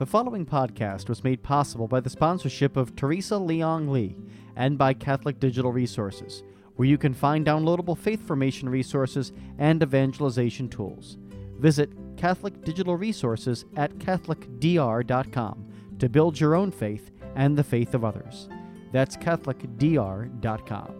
The following podcast was made possible by the sponsorship of Teresa Leong Lee and by Catholic Digital Resources, where you can find downloadable faith formation resources and evangelization tools. Visit Catholic Digital Resources at CatholicDR.com to build your own faith and the faith of others. That's CatholicDR.com.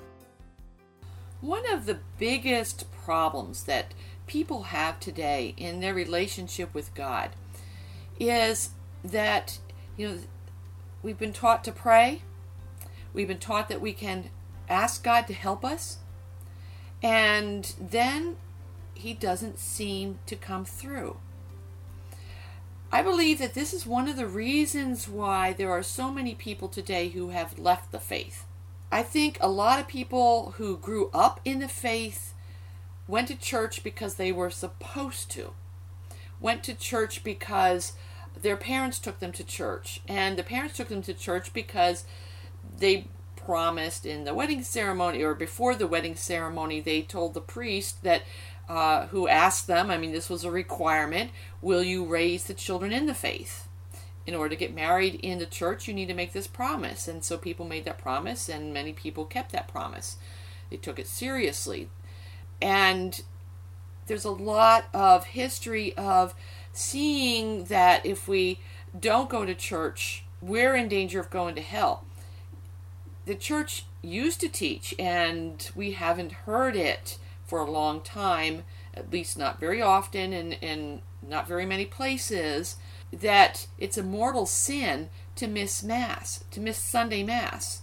One of the biggest problems that people have today in their relationship with God is that, you know, we've been taught to pray, we've been taught that we can ask God to help us, and then He doesn't seem to come through. I believe that this is one of the reasons why there are so many people today who have left the faith. I think a lot of people who grew up in the faith went to church because they were supposed to, went to church because their parents took them to church, and the parents took them to church because they promised in the wedding ceremony or before the wedding ceremony, they told the priest that. Uh, who asked them, I mean, this was a requirement, will you raise the children in the faith? In order to get married in the church, you need to make this promise. And so people made that promise, and many people kept that promise. They took it seriously. And there's a lot of history of seeing that if we don't go to church, we're in danger of going to hell. The church used to teach, and we haven't heard it for a long time, at least not very often, and, in not very many places that it's a mortal sin to miss Mass, to miss Sunday Mass.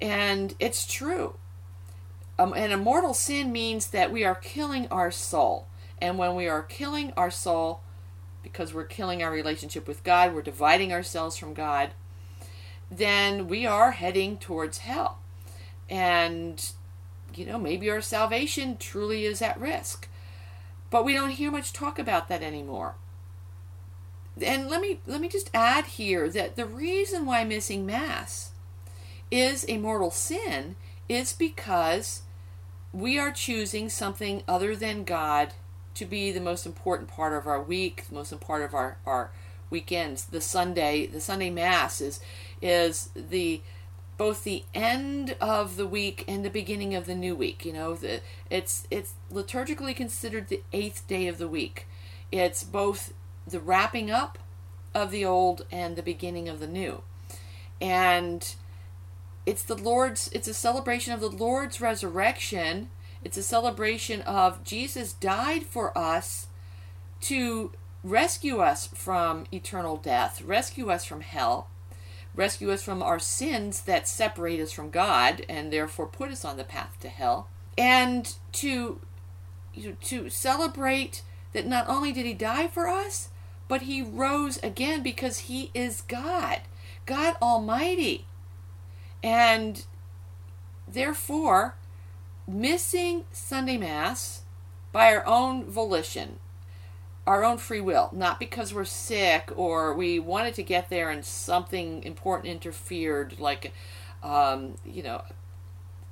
And it's true. Um, and a mortal sin means that we are killing our soul. And when we are killing our soul, because we're killing our relationship with God, we're dividing ourselves from God, then we are heading towards hell. And, you know, maybe our salvation truly is at risk. But we don't hear much talk about that anymore and let me let me just add here that the reason why missing mass is a mortal sin is because we are choosing something other than God to be the most important part of our week, the most important part of our, our weekends. The Sunday, the Sunday Mass is is the both the end of the week and the beginning of the new week. You know, the, it's it's liturgically considered the eighth day of the week. It's both the wrapping up of the old and the beginning of the new. And it's the Lord's it's a celebration of the Lord's resurrection. It's a celebration of Jesus died for us to rescue us from eternal death, rescue us from hell, rescue us from our sins that separate us from God and therefore put us on the path to hell, and to you know, to celebrate that not only did he die for us, but he rose again because he is God, God Almighty. And therefore, missing Sunday Mass by our own volition, our own free will, not because we're sick or we wanted to get there and something important interfered, like, um, you know,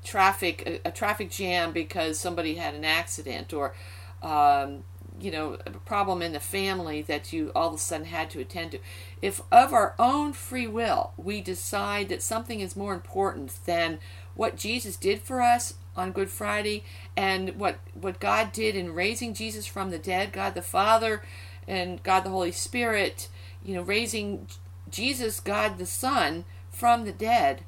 traffic, a, a, traffic jam because somebody had an accident or, um, you know a problem in the family that you all of a sudden had to attend to. If of our own free will we decide that something is more important than what jesus did for us on good friday and what what god did in raising jesus from the dead god the father and god the holy spirit you know raising jesus god the son from the dead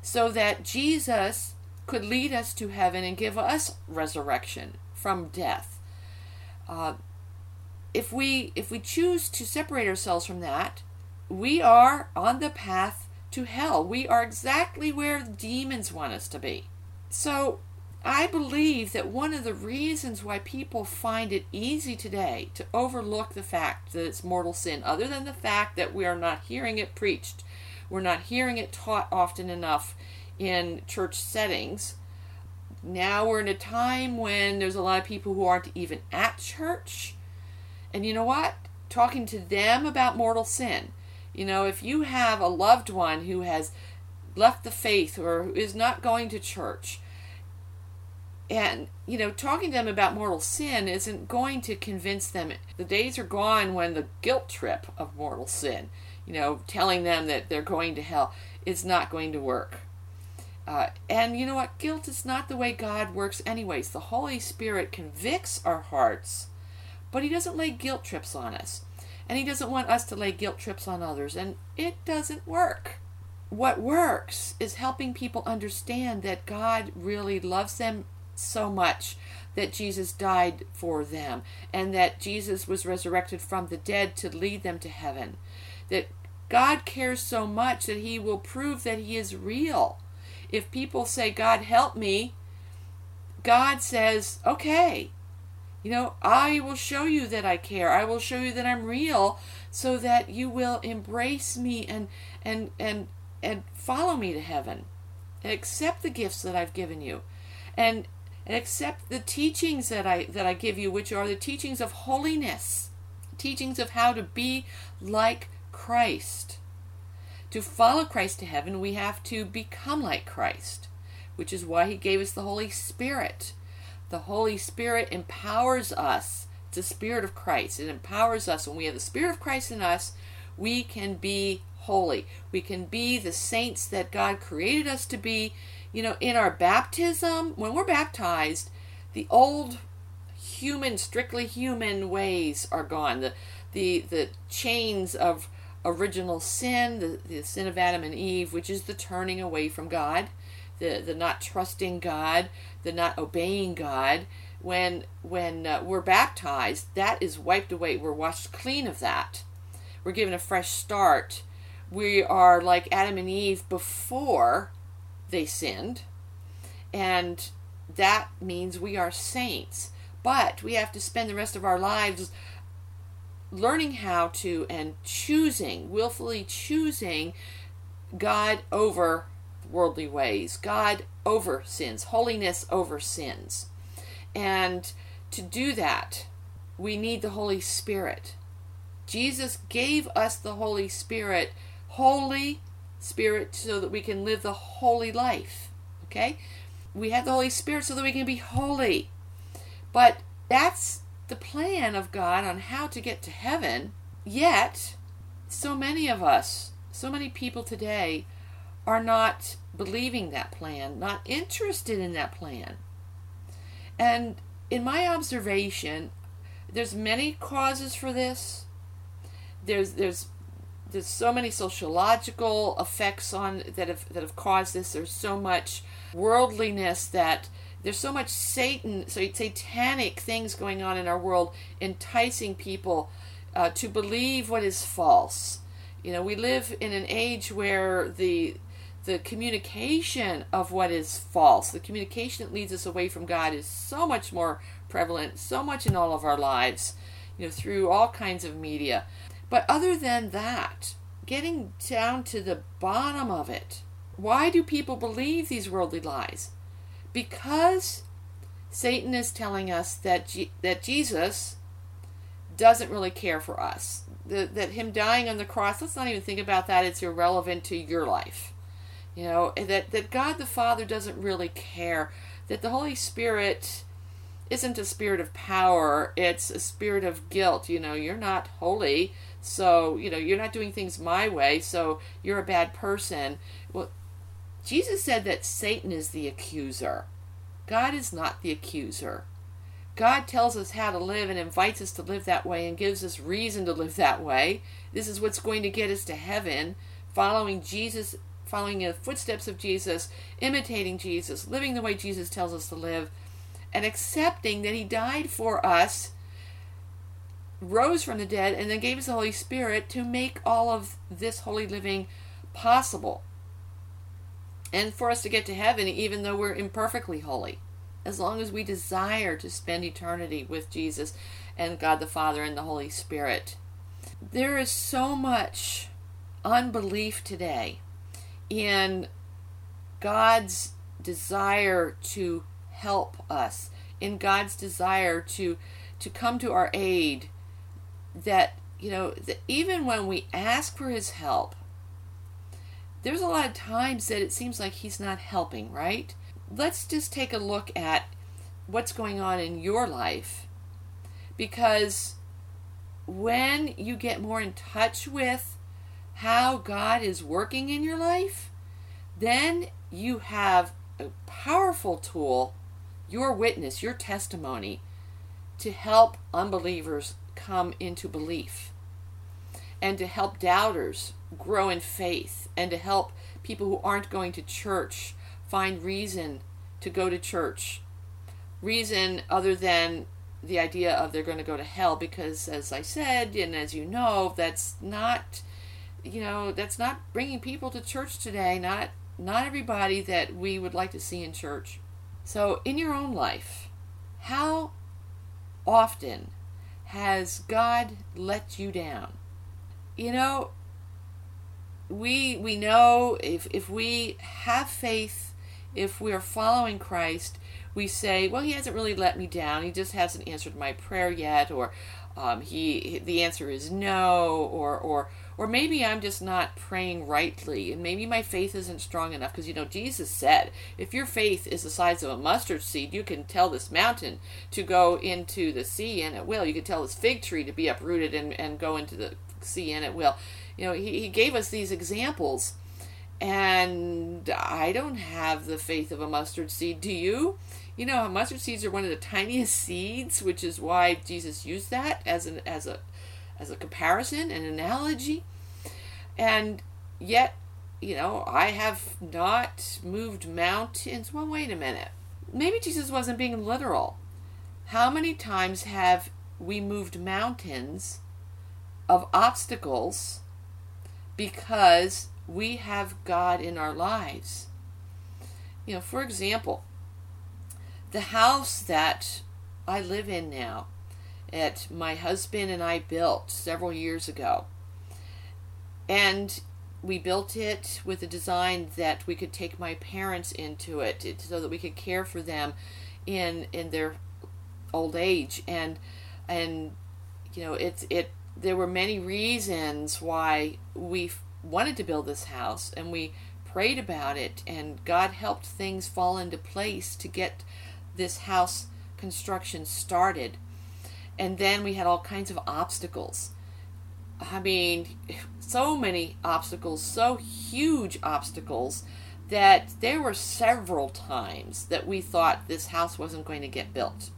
so that jesus could lead us to heaven and give us resurrection from death uh, if we if we choose to separate ourselves from that, we are on the path to hell. We are exactly where demons want us to be. So I believe that one of the reasons why people find it easy today to overlook the fact that it's mortal sin, other than the fact that we are not hearing it preached, we're not hearing it taught often enough in church settings. Now we're in a time when there's a lot of people who aren't even at church. And you know what? Talking to them about mortal sin. You know, if you have a loved one who has left the faith or is not going to church, and you know talking to them about mortal sin isn't going to convince them the days are gone when the guilt trip of mortal sin you know telling them that they're going to hell is not going to work uh, and you know what? Guilt is not the way god works anyways. The holy spirit convicts our hearts but he doesn't lay guilt trips on us. And he doesn't want us to lay guilt trips on others. And it doesn't work. What works is helping people understand that god really loves them so much that Jesus died for them and that Jesus was resurrected from the dead to lead them to heaven. That God cares so much that he will prove that he is real. If people say, God help me, God says, okay, you know, I will show you that I care. I will show you that I'm real so that you will embrace me and and and and follow me to heaven and accept the gifts that I've given you. And and accept the teachings that I that I give you, which are the teachings of holiness, teachings of how to be like Christ. To follow Christ to heaven, we have to become like Christ, which is why he gave us the Holy Spirit. The Holy Spirit empowers us. It's the Spirit of Christ. It empowers us. When we have the Spirit of Christ in us, we can be holy. We can be the saints that God created us to be you know, in our baptism, when we're baptized, the old human, strictly human ways are gone. The the the chains of original sin, the, the sin of Adam and Eve, which is the turning away from God, the the not trusting God, the not obeying God. When when uh, we're baptized, that is wiped away. We're washed clean of that. We're given a fresh start. We are like Adam and Eve before they sinned. And that means we are saints. But we have to spend the rest of our lives learning how to and choosing, willfully choosing God over worldly ways, God over sins, holiness over sins. And to do that, we need the Holy Spirit. Jesus gave us the Holy Spirit, holy Spirit so that we can live the holy life. Okay? We have the Holy Spirit so that we can be holy. But that's the plan of God on how to get to heaven. Yet, so many of us, so many people today are not believing that plan, not interested in that plan. And in my observation, there's many causes for this. There's there's there's so many sociological effects on that have that have caused this. There's so much worldliness that there's so much Satan, so satanic things going on in our world, enticing people uh, to believe what is false. You know, we live in an age where the the communication of what is false, the communication that leads us away from God, is so much more prevalent, so much in all of our lives. You know, through all kinds of media. But other than that, getting down to the bottom of it, why do people believe these worldly lies? Because Satan is telling us that that Jesus doesn't really care for us. The, that him dying on the cross, let's not even think about that. It's irrelevant to your life. You know, that, that God the Father doesn't really care. That the Holy Spirit isn't a spirit of power, it's a spirit of guilt. You know, you're not holy so, you know, you're not doing things my way, so you're a bad person. Jesus said that Satan is the accuser. God is not the accuser. God tells us how to live and invites us to live that way and gives us reason to live that way. This is what's going to get us to heaven, following Jesus, following the footsteps of Jesus, imitating Jesus, living the way Jesus tells us to live, and accepting that He died for us rose from the dead and then gave us the Holy Spirit to make all of this holy living possible. And for us to get to heaven, even though we're imperfectly holy. as long as we desire to spend eternity with Jesus and God the Father and the Holy Spirit. There is so much unbelief today in God's desire to help us, in God's desire to to come to our aid that you know that even when we ask for his help there's a lot of times that it seems like he's not helping, right? Let's just take a look at what's going on in your life because when you get more in touch with how God is working in your life, then you have a powerful tool, your witness, your testimony, to help unbelievers come into belief and to help doubters grow in faith and to help people who aren't going to church find reason to go to church. Reason other than the idea of they're going to go to hell because as I said and as you know that's not you know that's not bringing people to church today not not everybody that we would like to see in church. So in your own life how often has God let you down? You know, we we know if if we have faith, if we are following Christ, we say, well, he hasn't really let me down. He just hasn't answered my prayer yet, or um, he the answer is no, or or or maybe I'm just not praying rightly, and maybe my faith isn't strong enough. Because you know Jesus said, if your faith is the size of a mustard seed, you can tell this mountain to go into the sea, and it will. You can tell this fig tree to be uprooted and and go into the sea, and it will you know, he, he gave us these examples. And I don't have the faith of a mustard seed. Do you? You know, mustard seeds are one of the tiniest seeds, which is why Jesus used that as an as a as a comparison, an analogy. And yet, you know, I have not moved mountains. Well, wait a minute. Maybe Jesus wasn't being literal. How many times have we moved mountains of obstacles because we have God in our lives. You know, for example, the house that I live in now, that my husband and I built several years ago. And we built it with a design that we could take my parents into it so that we could care for them in in their old age and and you know it's it there were many reasons why we wanted to build this house and we prayed about it and God helped things fall into place to get this house construction started. And then we had all kinds of obstacles. I mean, so many obstacles, so huge obstacles that there were several times that we thought this house wasn't going to get built.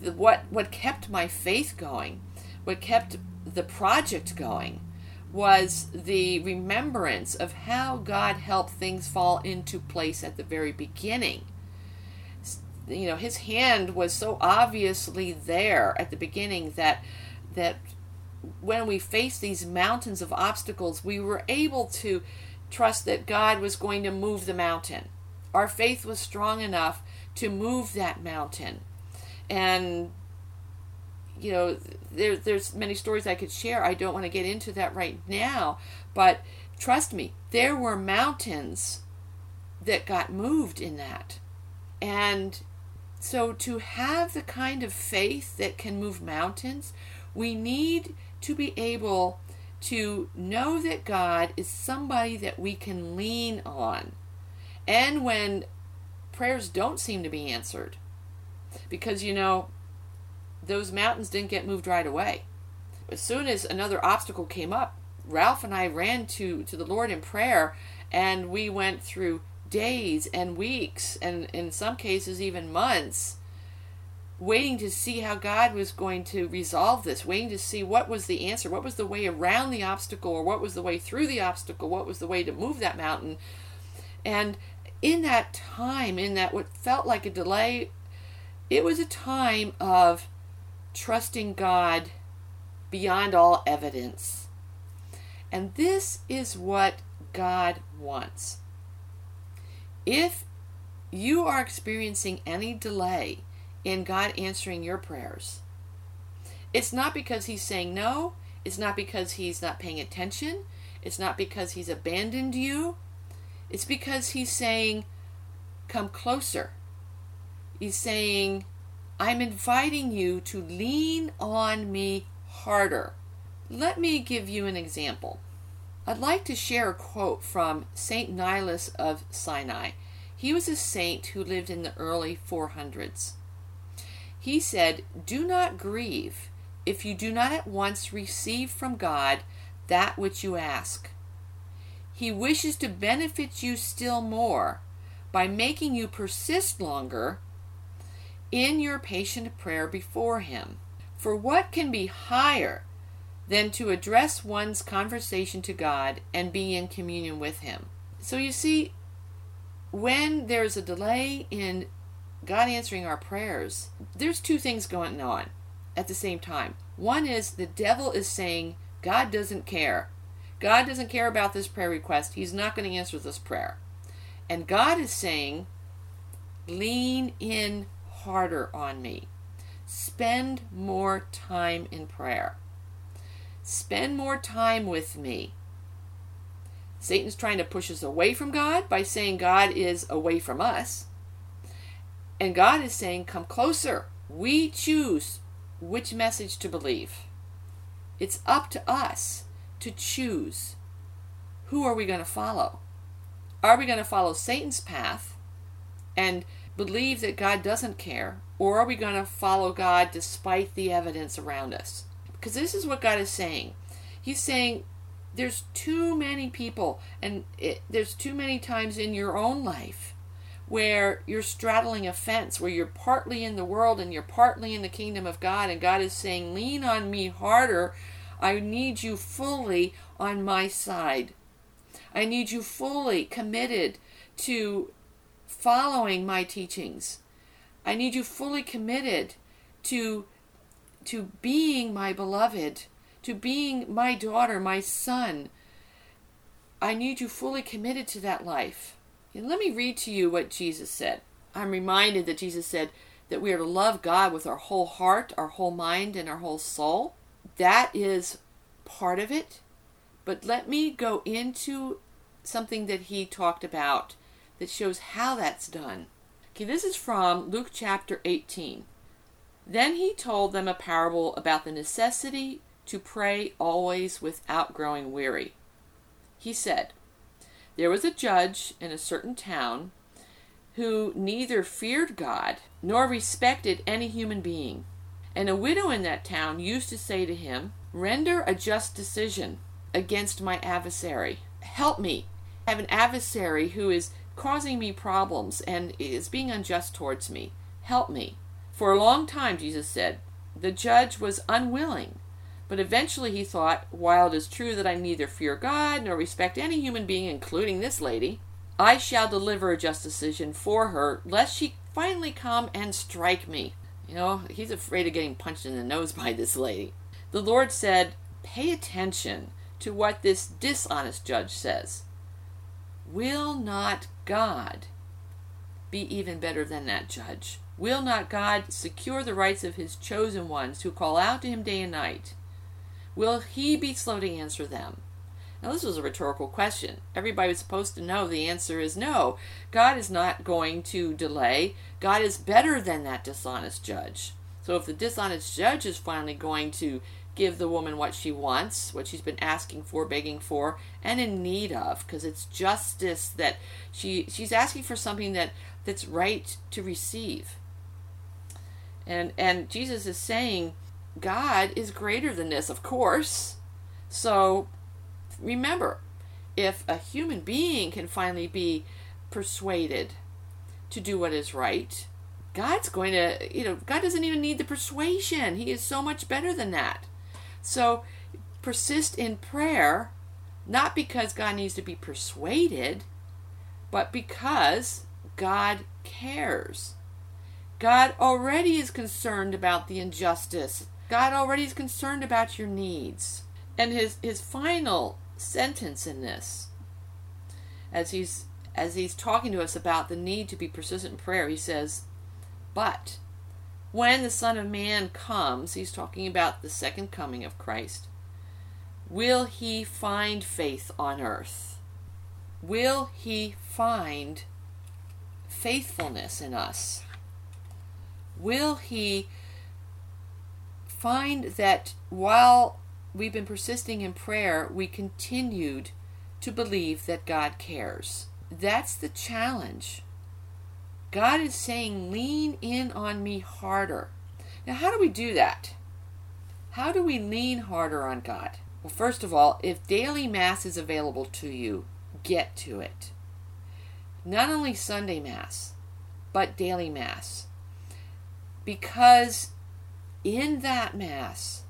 The, what what kept my faith going what kept the project going was the remembrance of how God helped things fall into place at the very beginning. You know, his hand was so obviously there at the beginning that that when we faced these mountains of obstacles, we were able to trust that God was going to move the mountain. Our faith was strong enough to move that mountain. And you know, there, there's many stories I could share. I don't want to get into that right now, but trust me, there were mountains that got moved in that. And so to have the kind of faith that can move mountains, we need to be able to know that God is somebody that we can lean on. And when prayers don't seem to be answered, because you know, those mountains didn't get moved right away. As soon as another obstacle came up, Ralph and I ran to, to the Lord in prayer, and we went through days and weeks, and in some cases, even months, waiting to see how God was going to resolve this, waiting to see what was the answer, what was the way around the obstacle, or what was the way through the obstacle, what was the way to move that mountain. And in that time, in that what felt like a delay, it was a time of trusting God beyond all evidence. And this is what God wants. If you are experiencing any delay in God answering your prayers, it's not because He's saying no, it's not because He's not paying attention, it's not because He's abandoned you, it's because He's saying, Come closer. He's saying, I'm inviting you to lean on me harder. Let me give you an example. I'd like to share a quote from St. Nilus of Sinai. He was a saint who lived in the early 400s. He said, Do not grieve if you do not at once receive from God that which you ask. He wishes to benefit you still more by making you persist longer in your patient prayer before Him. For what can be higher than to address one's conversation to God and be in communion with Him? So you see, when there's a delay in God answering our prayers, there's two things going on at the same time. One is the devil is saying, God doesn't care. God doesn't care about this prayer request. He's not going to answer this prayer. And God is saying, lean in harder on me. Spend more time in prayer. Spend more time with me. Satan's trying to push us away from God by saying God is away from us. And God is saying, come closer. We choose which message to believe. It's up to us to choose who are we going to follow. Are we going to follow Satan's path and believe that God doesn't care, or are we going to follow God despite the evidence around us? Because this is what God is saying. He's saying there's too many people, and it, there's too many times in your own life where you're straddling a fence, where you're partly in the world and you're partly in the kingdom of God, and God is saying, Lean on me harder. I need you fully on my side. I need you fully committed to following my teachings. I need you fully committed to to being my beloved, to being my daughter, my son. I need you fully committed to that life. And let me read to you what Jesus said. I'm reminded that Jesus said that we are to love God with our whole heart, our whole mind, and our whole soul. That is part of it. But let me go into something that he talked about that shows how that's done. Okay, this is from Luke chapter 18. Then he told them a parable about the necessity to pray always without growing weary. He said, There was a judge in a certain town who neither feared God nor respected any human being. And a widow in that town used to say to him, Render a just decision against my adversary. Help me. I have an adversary who is causing me problems and is being unjust towards me. Help me. For a long time, Jesus said, the judge was unwilling. But eventually he thought, while it is true that I neither fear God nor respect any human being, including this lady, I shall deliver a just decision for her, lest she finally come and strike me. You know, he's afraid of getting punched in the nose by this lady. The Lord said, Pay attention to what this dishonest judge says. Will not God be even better than that judge? Will not God secure the rights of his chosen ones who call out to him day and night? Will he be slow to answer them? Now, this was a rhetorical question. Everybody was supposed to know the answer is no. God is not going to delay. God is better than that dishonest judge. So, if the dishonest judge is finally going to give the woman what she wants, what she's been asking for, begging for, and in need of, because it's justice that she she's asking for something that that's right to receive. And and Jesus is saying God is greater than this, of course. So remember, if a human being can finally be persuaded to do what is right, God's going to, you know, God doesn't even need the persuasion. He is so much better than that. So persist in prayer, not because God needs to be persuaded, but because God cares. God already is concerned about the injustice. God already is concerned about your needs. And his, his final sentence in this, as he's as he's talking to us about the need to be persistent in prayer, he says, But when the Son of Man comes, he's talking about the second coming of Christ, will he find faith on earth? Will he find faithfulness in us? Will he find that while we've been persisting in prayer, we continued to believe that God cares? That's the challenge. God is saying, lean in on me harder. Now, how do we do that? How do we lean harder on God? Well, first of all, if daily Mass is available to you, get to it. Not only Sunday Mass, but daily Mass. Because in that Mass,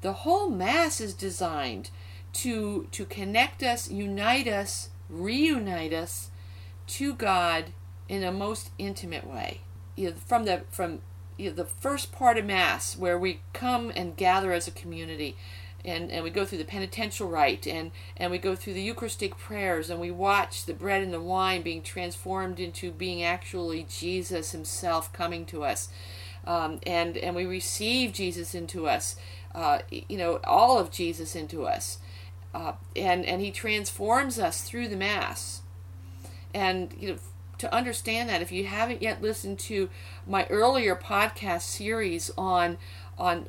the whole Mass is designed to, to connect us, unite us reunite us to God in a most intimate way. You know, from the from you know, the first part of Mass, where we come and gather as a community, and, and we go through the penitential rite, and, and we go through the Eucharistic prayers, and we watch the bread and the wine being transformed into being actually Jesus Himself coming to us, um, and and we receive Jesus into us, uh, you know, all of Jesus into us. Uh, and and he transforms us through the mass. And you know to understand that. If you haven't yet listened to my earlier podcast series on on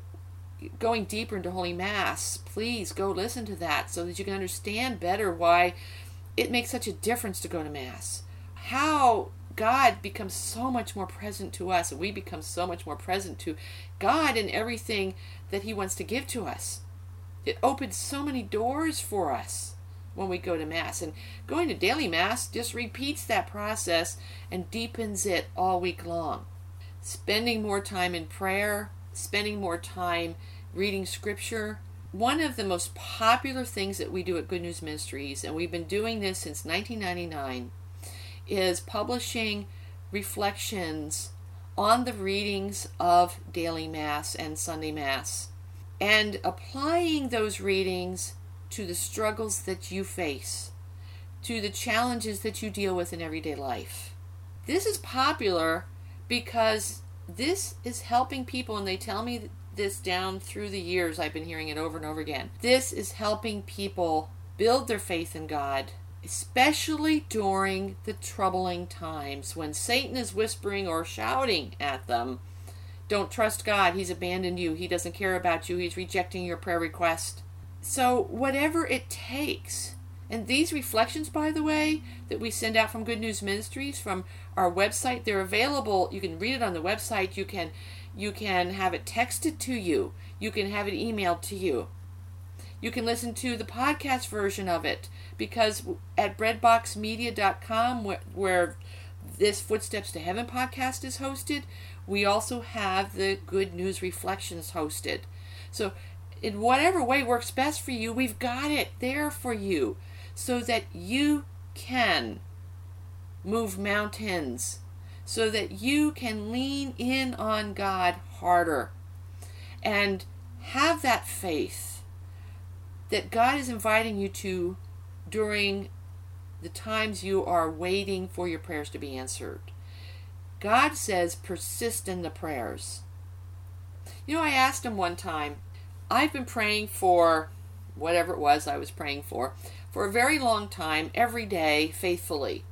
going deeper into holy mass please go listen to that so that you can understand better why it makes such a difference to go to mass. How god becomes so much more present to us and we become so much more present to god and everything that he wants to give to us. It opens so many doors for us when we go to Mass. And going to daily Mass just repeats that process and deepens it all week long. Spending more time in prayer, spending more time reading Scripture. One of the most popular things that we do at Good News Ministries, and we've been doing this since 1999, is publishing reflections on the readings of daily Mass and Sunday Mass and applying those readings to the struggles that you face, to the challenges that you deal with in everyday life. This is popular because this is helping people, and they tell me this down through the years. I've been hearing it over and over again. This is helping people build their faith in God, especially during the troubling times when Satan is whispering or shouting at them don't trust God. He's abandoned you. He doesn't care about you. He's rejecting your prayer request. So, whatever it takes. And these reflections, by the way, that we send out from Good News Ministries from our website, they're available. You can read it on the website. You can you can have it texted to you. You can have it emailed to you. You can listen to the podcast version of it because at breadboxmedia.com where, where this Footsteps to Heaven podcast is hosted, we also have the Good News Reflections hosted. So, in whatever way works best for you, we've got it there for you so that you can move mountains, so that you can lean in on God harder and have that faith that God is inviting you to during the times you are waiting for your prayers to be answered. God says persist in the prayers. You know, I asked him one time, I've been praying for whatever it was I was praying for for a very long time, every day, faithfully.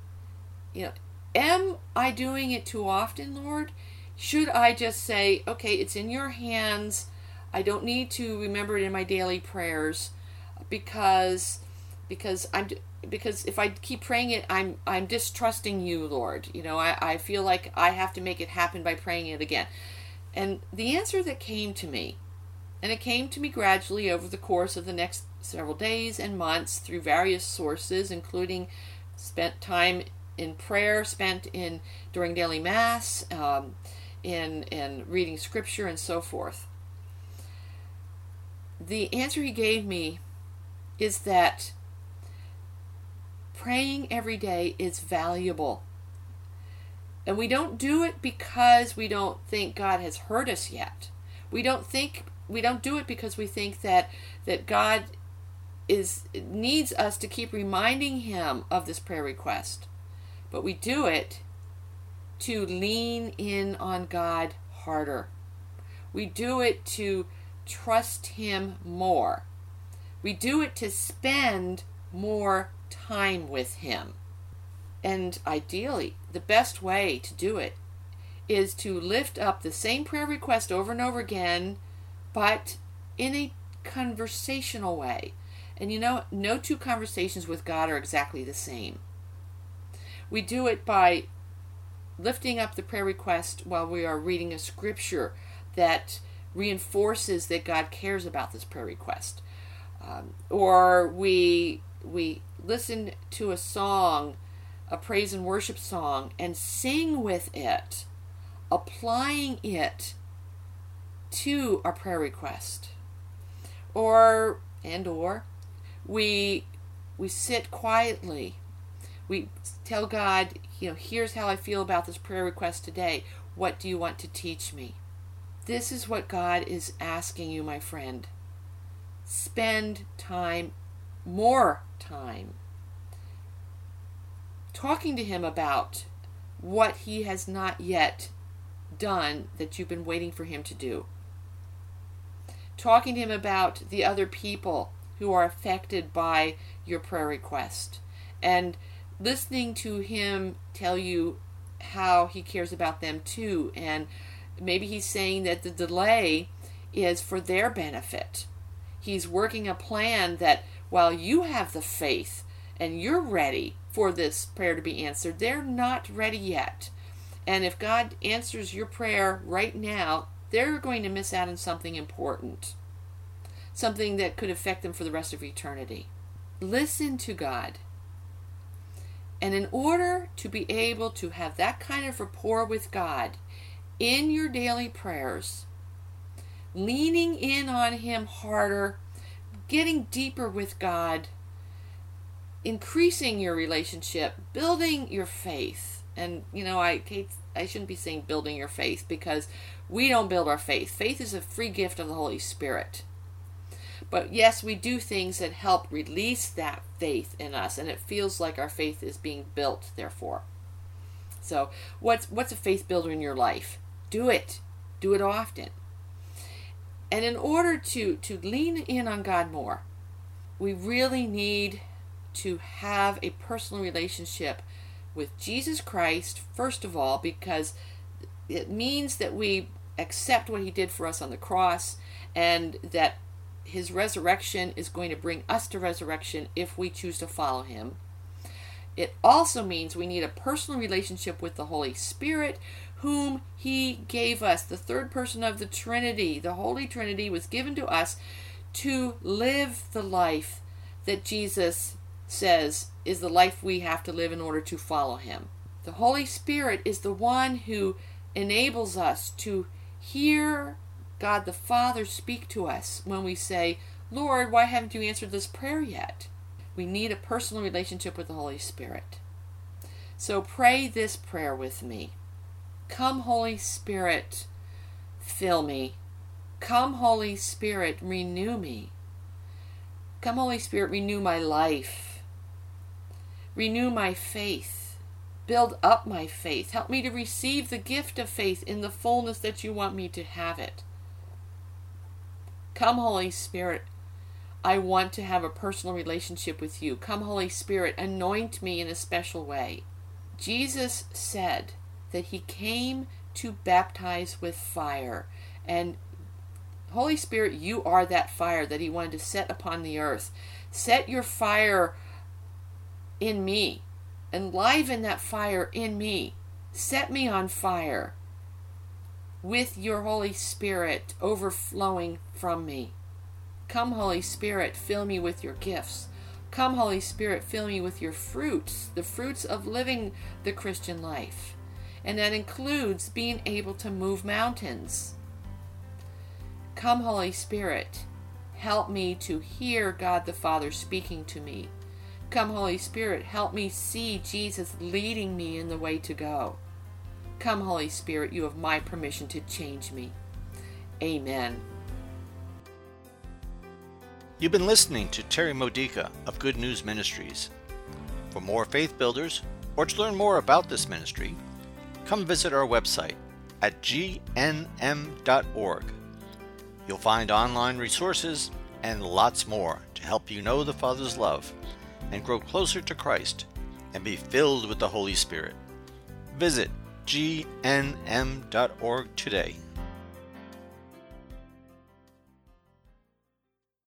You know, am I doing it too often, Lord? Should I just say, okay, it's in your hands. I don't need to remember it in my daily prayers because because I'm because if I keep praying it, I'm I'm distrusting you, Lord. You know, I, I feel like I have to make it happen by praying it again. And the answer that came to me, and it came to me gradually over the course of the next several days and months through various sources, including spent time in prayer, spent in during daily mass, um, in in reading scripture and so forth. The answer he gave me is that praying every day is valuable. And we don't do it because we don't think God has heard us yet. We don't think we don't do it because we think that that God is needs us to keep reminding him of this prayer request. But we do it to lean in on God harder. We do it to trust him more. We do it to spend more time with him. And ideally, the best way to do it is to lift up the same prayer request over and over again, but in a conversational way. And you know, no two conversations with God are exactly the same. We do it by lifting up the prayer request while we are reading a scripture that reinforces that God cares about this prayer request. Um, or we we listen to a song, a praise and worship song, and sing with it, applying it to our prayer request. Or and or we we sit quietly. We tell God, you know, here's how I feel about this prayer request today. What do you want to teach me? This is what God is asking you, my friend. Spend time, more time, talking to Him about what He has not yet done that you've been waiting for Him to do. Talking to Him about the other people who are affected by your prayer request. And listening to Him tell you how He cares about them too. And maybe He's saying that the delay is for their benefit. He's working a plan that while you have the faith and you're ready for this prayer to be answered, they're not ready yet. And if God answers your prayer right now, they're going to miss out on something important, something that could affect them for the rest of eternity. Listen to God. And in order to be able to have that kind of rapport with God in your daily prayers, leaning in on Him harder getting deeper with God, increasing your relationship, building your faith. And you know, I I shouldn't be saying building your faith because we don't build our faith. Faith is a free gift of the Holy Spirit. But yes, we do things that help release that faith in us, and it feels like our faith is being built, therefore. So, what's what's a faith builder in your life? Do it. Do it often. And in order to, to lean in on God more, we really need to have a personal relationship with Jesus Christ, first of all, because it means that we accept what he did for us on the cross and that his resurrection is going to bring us to resurrection if we choose to follow him. It also means we need a personal relationship with the Holy Spirit, whom he gave us. The third person of the Trinity, the Holy Trinity, was given to us to live the life that Jesus says is the life we have to live in order to follow him. The Holy Spirit is the one who enables us to hear God the Father speak to us when we say, Lord, why haven't you answered this prayer yet? We need a personal relationship with the Holy Spirit. So pray this prayer with me. Come, Holy Spirit, fill me. Come, Holy Spirit, renew me. Come, Holy Spirit, renew my life. Renew my faith. Build up my faith. Help me to receive the gift of faith in the fullness that you want me to have it. Come, Holy Spirit. I want to have a personal relationship with you. Come, Holy Spirit, anoint me in a special way. Jesus said, that he came to baptize with fire. And Holy Spirit, you are that fire that he wanted to set upon the earth. Set your fire in me. Enliven that fire in me. Set me on fire with your Holy Spirit overflowing from me. Come, Holy Spirit, fill me with your gifts. Come, Holy Spirit, fill me with your fruits, the fruits of living the Christian life and that includes being able to move mountains. Come, Holy Spirit, help me to hear God the Father speaking to me. Come, Holy Spirit, help me see Jesus leading me in the way to go. Come, Holy Spirit, you have my permission to change me. Amen. You've been listening to Terry Modica of Good News Ministries. For more faith builders, or to learn more about this ministry, come visit our website at gnm.org. You'll find online resources and lots more to help you know the Father's love and grow closer to Christ and be filled with the Holy Spirit. Visit gnm.org today.